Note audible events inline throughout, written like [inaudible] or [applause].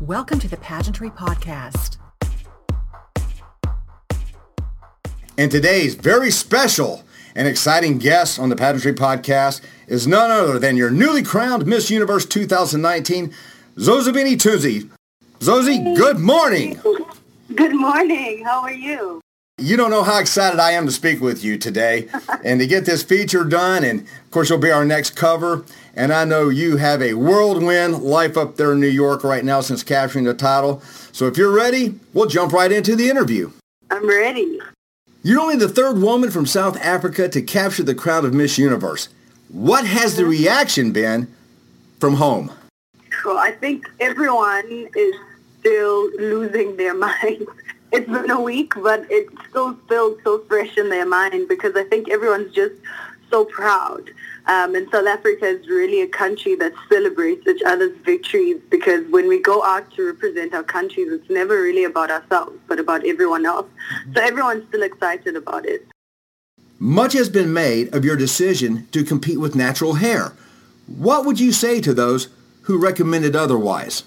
Welcome to the Pageantry Podcast. And today's very special and exciting guest on the Pageantry Podcast is none other than your newly crowned Miss Universe 2019, Zozibini Tunzi. Zozi, good morning. Good morning. How are you? You don't know how excited I am to speak with you today [laughs] and to get this feature done. And of course, you'll be our next cover. And I know you have a whirlwind life up there in New York right now since capturing the title. So if you're ready, we'll jump right into the interview. I'm ready. You're only the third woman from South Africa to capture the crown of Miss Universe. What has the mm-hmm. reaction been from home? Well, I think everyone is still losing their [laughs] minds. It's been a week, but it's still still so fresh in their mind because I think everyone's just so proud. Um, and South Africa is really a country that celebrates each other's victories because when we go out to represent our countries, it's never really about ourselves, but about everyone else. So everyone's still excited about it. Much has been made of your decision to compete with natural hair. What would you say to those who recommended otherwise?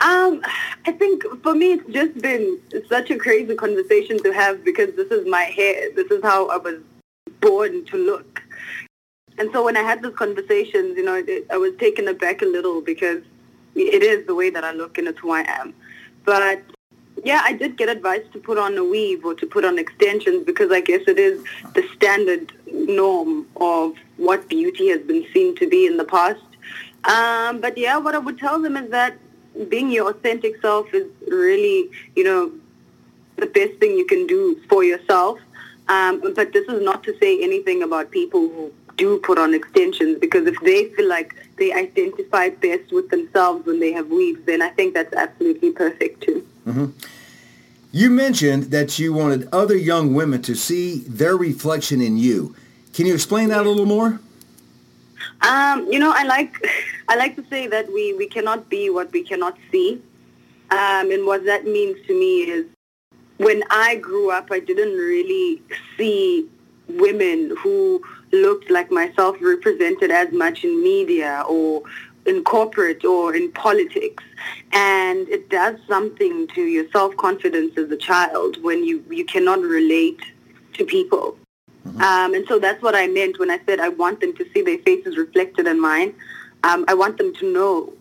Um, I think for me, it's just been such a crazy conversation to have because this is my hair. This is how I was born to look. And so when I had those conversations, you know, it, I was taken aback a little because it is the way that I look and it's who I am. But yeah, I did get advice to put on a weave or to put on extensions because I guess it is the standard norm of what beauty has been seen to be in the past. Um, but yeah, what I would tell them is that being your authentic self is really, you know, the best thing you can do for yourself. Um, but this is not to say anything about people who do put on extensions because if they feel like they identify best with themselves when they have weaves, then I think that's absolutely perfect too. Mm-hmm. You mentioned that you wanted other young women to see their reflection in you. Can you explain that a little more? Um, you know, I like I like to say that we, we cannot be what we cannot see. Um, and what that means to me is when I grew up, I didn't really see women who looked like myself represented as much in media or in corporate or in politics. And it does something to your self-confidence as a child when you, you cannot relate to people. Mm-hmm. Um, and so that's what I meant when I said I want them to see their faces reflected in mine. Um, I want them to know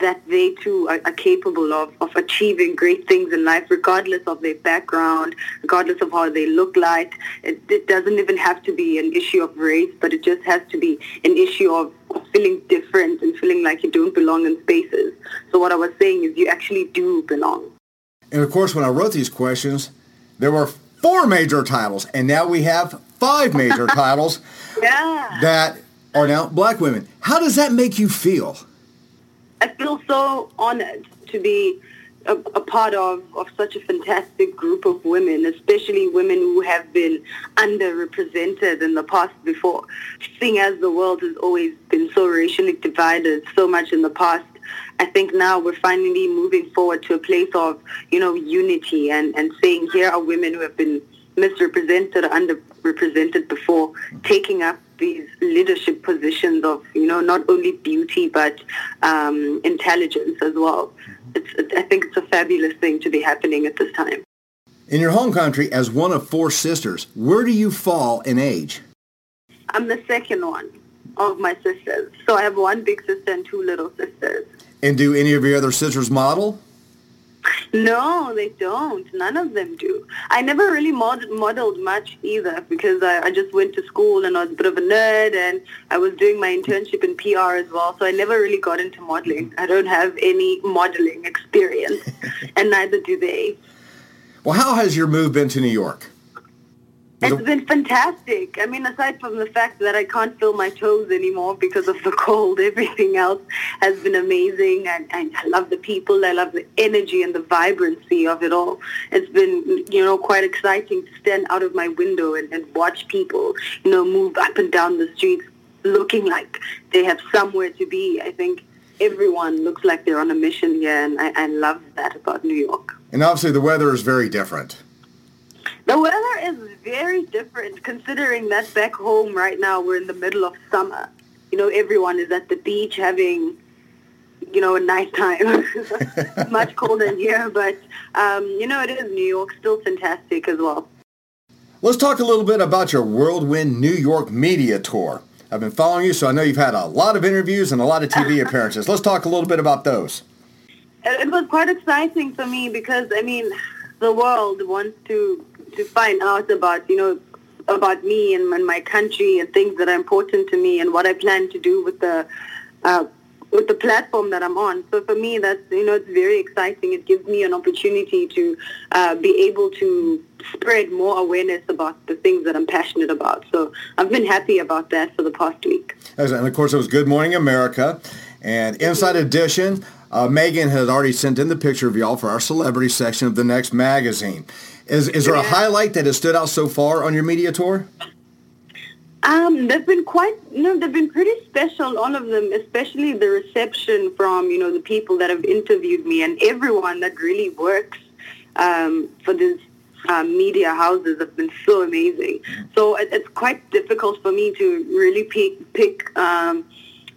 that they too are, are, capable of, of achieving great things in life regardless of their background, regardless of how they look like. It, it doesn't even have to be an issue of race, but it just has to be an issue of feeling different and feeling like you don't belong in spaces. So what I was saying is you actually do belong. And of course, when I wrote these questions, there were four major titles, and now we have five major [laughs] titles yeah. that are now black women. How does that make you feel? I feel so honored to be a, a, part of, of such a fantastic group of women, especially women who have been underrepresented in the past before. Seeing as the world has always been so racially divided so much in the past, I think now we're finally moving forward to a place of, you know, unity and, and saying here are women who have been misrepresented or underrepresented before taking up these leadership positions of, you know, not only beauty but um, intelligence as well. It's, I think it's a fabulous thing to be happening at this time. In your home country, as one of four sisters, where do you fall in age? I'm the second one of my sisters. So I have one big sister and two little sisters. And do any of your other sisters model? No, they don't. None of them do. I never really mod- modeled much either because I, I just went to school and I was a bit of a nerd and I was doing my internship in PR as well. So I never really got into modeling. I don't have any modeling experience [laughs] and neither do they. Well, how has your move been to New York? It's been fantastic. I mean, aside from the fact that I can't feel my toes anymore because of the cold, [laughs] everything else has been amazing. And, and I love the people. I love the energy and the vibrancy of it all. It's been, you know, quite exciting to stand out of my window and, and watch people, you know, move up and down the streets looking like they have somewhere to be. I think everyone looks like they're on a mission here, and I, I love that about New York. And obviously the weather is very different. The weather is very different considering that back home right now we're in the middle of summer. You know, everyone is at the beach having, you know, a nice time. [laughs] Much colder in here, but um, you know, it is New York, still fantastic as well. Let's talk a little bit about your Whirlwind New York media tour. I've been following you, so I know you've had a lot of interviews and a lot of TV [laughs] appearances. Let's talk a little bit about those. It was quite exciting for me because I mean, the world wants to to find out about you know about me and, and my country and things that are important to me and what I plan to do with the uh, with the platform that I'm on. So for me, that's you know it's very exciting. It gives me an opportunity to uh, be able to spread more awareness about the things that I'm passionate about. So I've been happy about that for the past week. And of course, it was Good Morning America and Inside Edition. Uh, Megan has already sent in the picture of y'all for our celebrity section of the next magazine. Is is there a highlight that has stood out so far on your media tour? Um, they've been quite, know, they've been pretty special, all of them, especially the reception from, you know, the people that have interviewed me and everyone that really works um, for these uh, media houses have been so amazing. So it, it's quite difficult for me to really pick, pick um,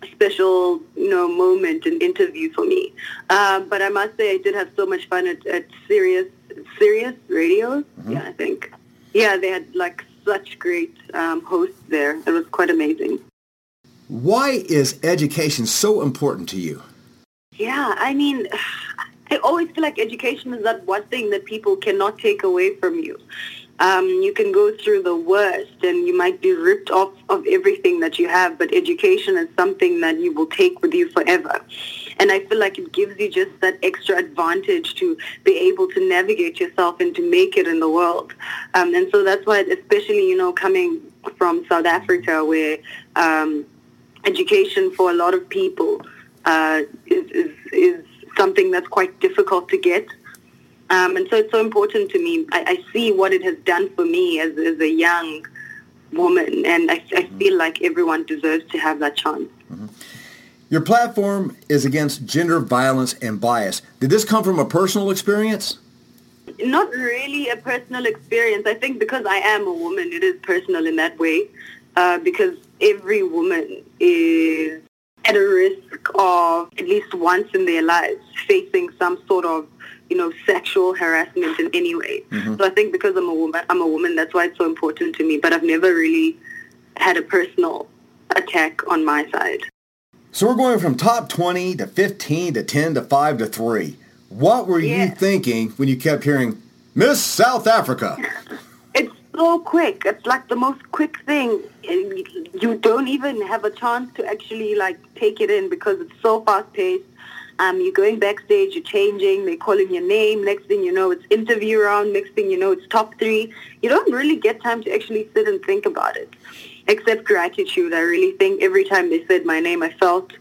a special, you know, moment and interview for me. Uh, but I must say I did have so much fun at, at Sirius, Sirius Radio, mm-hmm. yeah, I think. Yeah, they had like such great um, hosts there. It was quite amazing. Why is education so important to you? Yeah, I mean, [sighs] I always feel like education is that one thing that people cannot take away from you. Um, you can go through the worst and you might be ripped off of everything that you have, but education is something that you will take with you forever. And I feel like it gives you just that extra advantage to be able to navigate yourself and to make it in the world. Um, and so that's why, especially, you know, coming from South Africa where um, education for a lot of people uh, is, is, is something that's quite difficult to get. Um, and so it's so important to me. I, I, see what it has done for me as, as a young woman, and I, I, feel like everyone deserves to have that chance. Mm-hmm. Your platform is against gender violence and bias. Did this come from a personal experience? Not really a personal experience. I think because I am a woman, it is personal in that way. Uh, because every woman is at a risk of at least once in their lives facing some sort of you know, sexual harassment in any way. Mm-hmm. So I think because I'm a woman, I'm a woman. That's why it's so important to me. But I've never really had a personal attack on my side. So we're going from top 20 to 15 to 10 to 5 to 3. What were you thinking when you kept hearing Miss South Africa? [laughs] It's so quick. It's like the most quick thing. You don't even have a chance to actually like take it in because it's so fast paced. Um, you're going backstage, you're changing, they're calling your name. Next thing you know, it's interview round. Next thing you know, it's top three. You don't really get time to actually sit and think about it except gratitude. I really think every time they said my name, I felt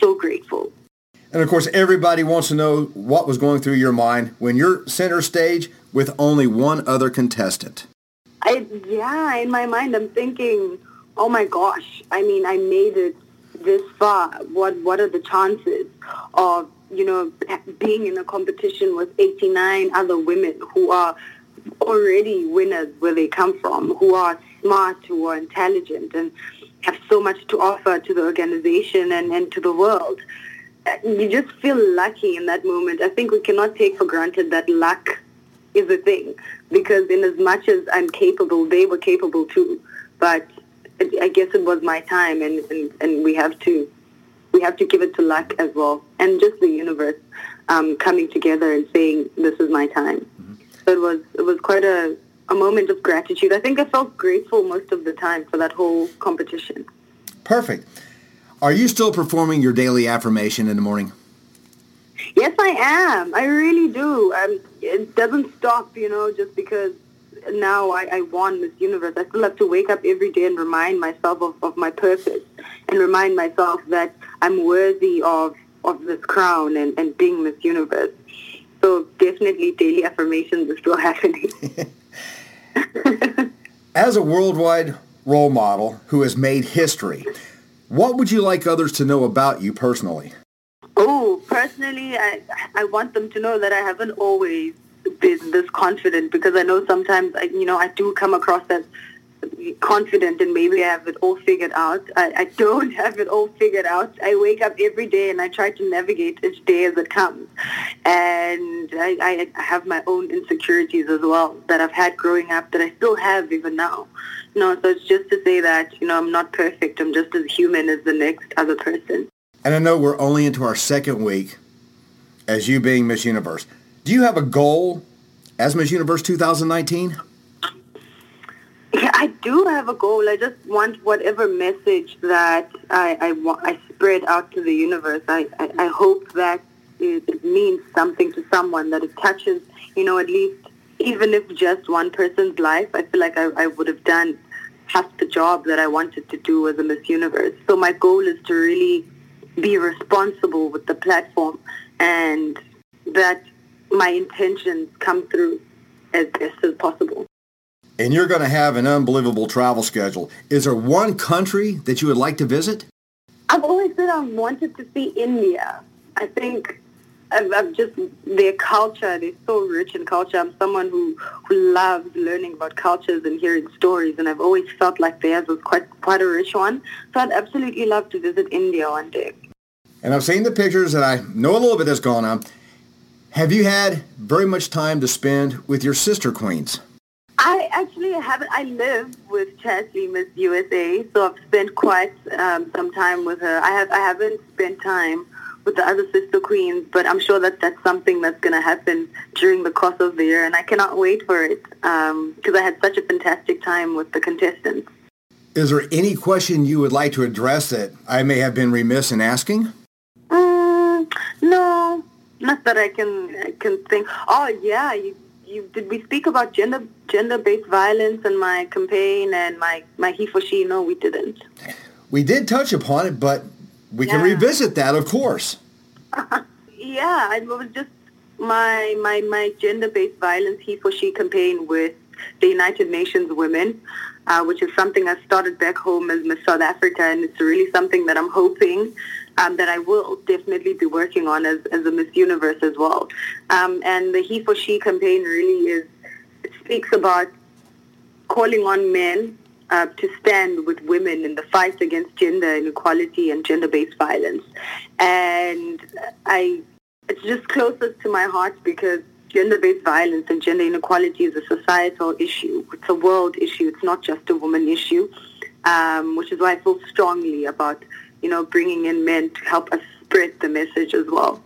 so grateful. And of course, everybody wants to know what was going through your mind when you're center stage with only one other contestant. I, yeah, in my mind, I'm thinking, oh my gosh, I mean, I made it this far. What, what are the chances of, you know, being in a competition with 89 other women who are already winners where they come from, who are smart, who are intelligent, and have so much to offer to the organization and, and to the world. Uh, you just feel lucky in that moment. I think we cannot take for granted that luck is a thing because in as much as I'm capable, they were capable too. But I guess it was my time and, and, and we have to we have to give it to luck as well and just the universe um, coming together and saying this is my time. Mm-hmm. So it was it was quite a a moment of gratitude. I think I felt grateful most of the time for that whole competition. Perfect. Are you still performing your daily affirmation in the morning? Yes, I am. I really do. Um, it doesn't stop, you know, just because now I, I won Miss Universe. I still have to wake up every day and remind myself of, of my purpose and remind myself that I'm worthy of, of this crown and, and being Miss Universe. So definitely daily affirmations are still [laughs] happening. [laughs] As a worldwide role model who has made history, what would you like others to know about you personally? Oh, personally, I, I want them to know that I haven't always been this confident because I know sometimes, I, you know, I do come across as confident and maybe I have it all figured out. I, I don't [laughs] have it all figured out. I wake up every day and I try to navigate each day as it comes. And I, I have my own insecurities as well that I've had growing up that I still have even now. No, so it's just to say that, you know, I'm not perfect. I'm just as human as the next other person. And I know we're only into our second week as you being Miss Universe. Do you have a goal as Miss Universe 2019? Yeah, I do have a goal. I just want whatever message that I, I, I spread out to the universe. I, I, I hope that it, it means something to someone, that it touches, you know, at least even if just one person's life, I feel like I, I would have done half the job that I wanted to do as a Miss Universe. So my goal is to really be responsible with the platform and that my intentions come through as best as possible. And you're going to have an unbelievable travel schedule. Is there one country that you would like to visit? I've always said I wanted to see India. I think I've, I've just their culture. They're so rich in culture. I'm someone who who loves learning about cultures and hearing stories, and I've always felt like theirs was quite quite a rich one. So I'd absolutely love to visit India one day. And I've seen the pictures, and I know a little bit that's going on. Have you had very much time to spend with your sister queens? I actually haven't. I live with Cheslie, Miss USA, so I've spent quite um, some time with her. I have. I haven't spent time with the other sister queens, but I'm sure that that's something that's going to happen during the course of the year, and I cannot wait for it because um, I had such a fantastic time with the contestants. Is there any question you would like to address that I may have been remiss in asking? Mm, no, not that I can I can think. Oh yeah, you, you did we speak about gender gender based violence in my campaign and my my he for she? No, we didn't. We did touch upon it, but we yeah. can revisit that, of course. [laughs] yeah, it was just my my my gender-based violence he for she campaign with the United Nations Women, uh, which is something I started back home as Miss South Africa, and it's really something that I'm hoping um, that I will definitely be working on as, as a Miss Universe as well. Um, and the he for she campaign really is speaks about calling on men uh, to stand with women in the fight against gender inequality and gender-based violence. And I, it's just closest to my heart because gender-based violence and gender inequality is a societal issue. It's a world issue. It's not just a woman issue, um, which is why I feel strongly about, you know, bringing in men to help us spread the message as well.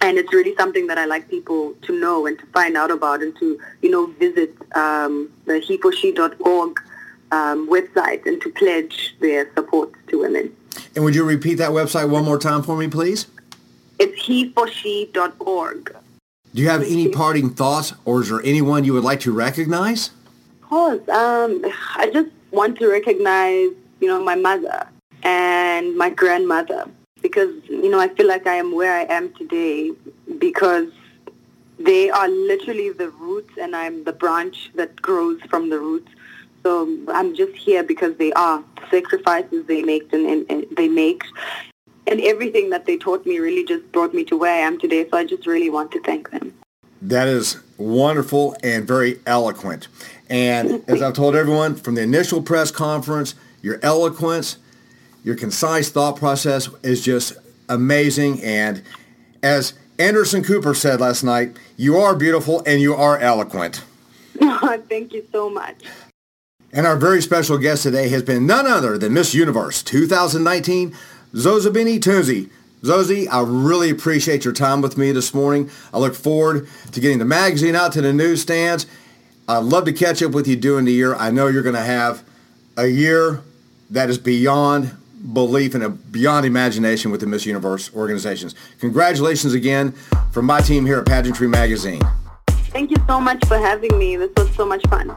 And it's really something that I like people to know and to find out about and to, you know, visit um, the heforshe.org um, website and to pledge their support to women. And would you repeat that website one more time for me, please? It's heforshe.org. Do you have any parting thoughts, or is there anyone you would like to recognize? Of course. Um, I just want to recognize, you know, my mother and my grandmother because, you know, I feel like I am where I am today because they are literally the roots and I'm the branch that grows from the roots. So I'm just here because they are sacrifices they make and, and, and, they make, and everything that they taught me really just brought me to where I am today. So I just really want to thank them. That is wonderful and very eloquent. And as I've told everyone from the initial press conference, your eloquence, your concise thought process is just amazing. And as Anderson Cooper said last night, you are beautiful and you are eloquent. [laughs] Thank you so much. And our very special guest today has been none other than Miss Universe 2019, Zozibini Tunzi. Zozi, I really appreciate your time with me this morning. I look forward to getting the magazine out to the newsstands. I'd love to catch up with you during the year. I know you're going to have a year that is beyond belief and a beyond imagination with the Miss Universe organizations. Congratulations again from my team here at Pageantry Magazine. Thank you so much for having me. This was so much fun.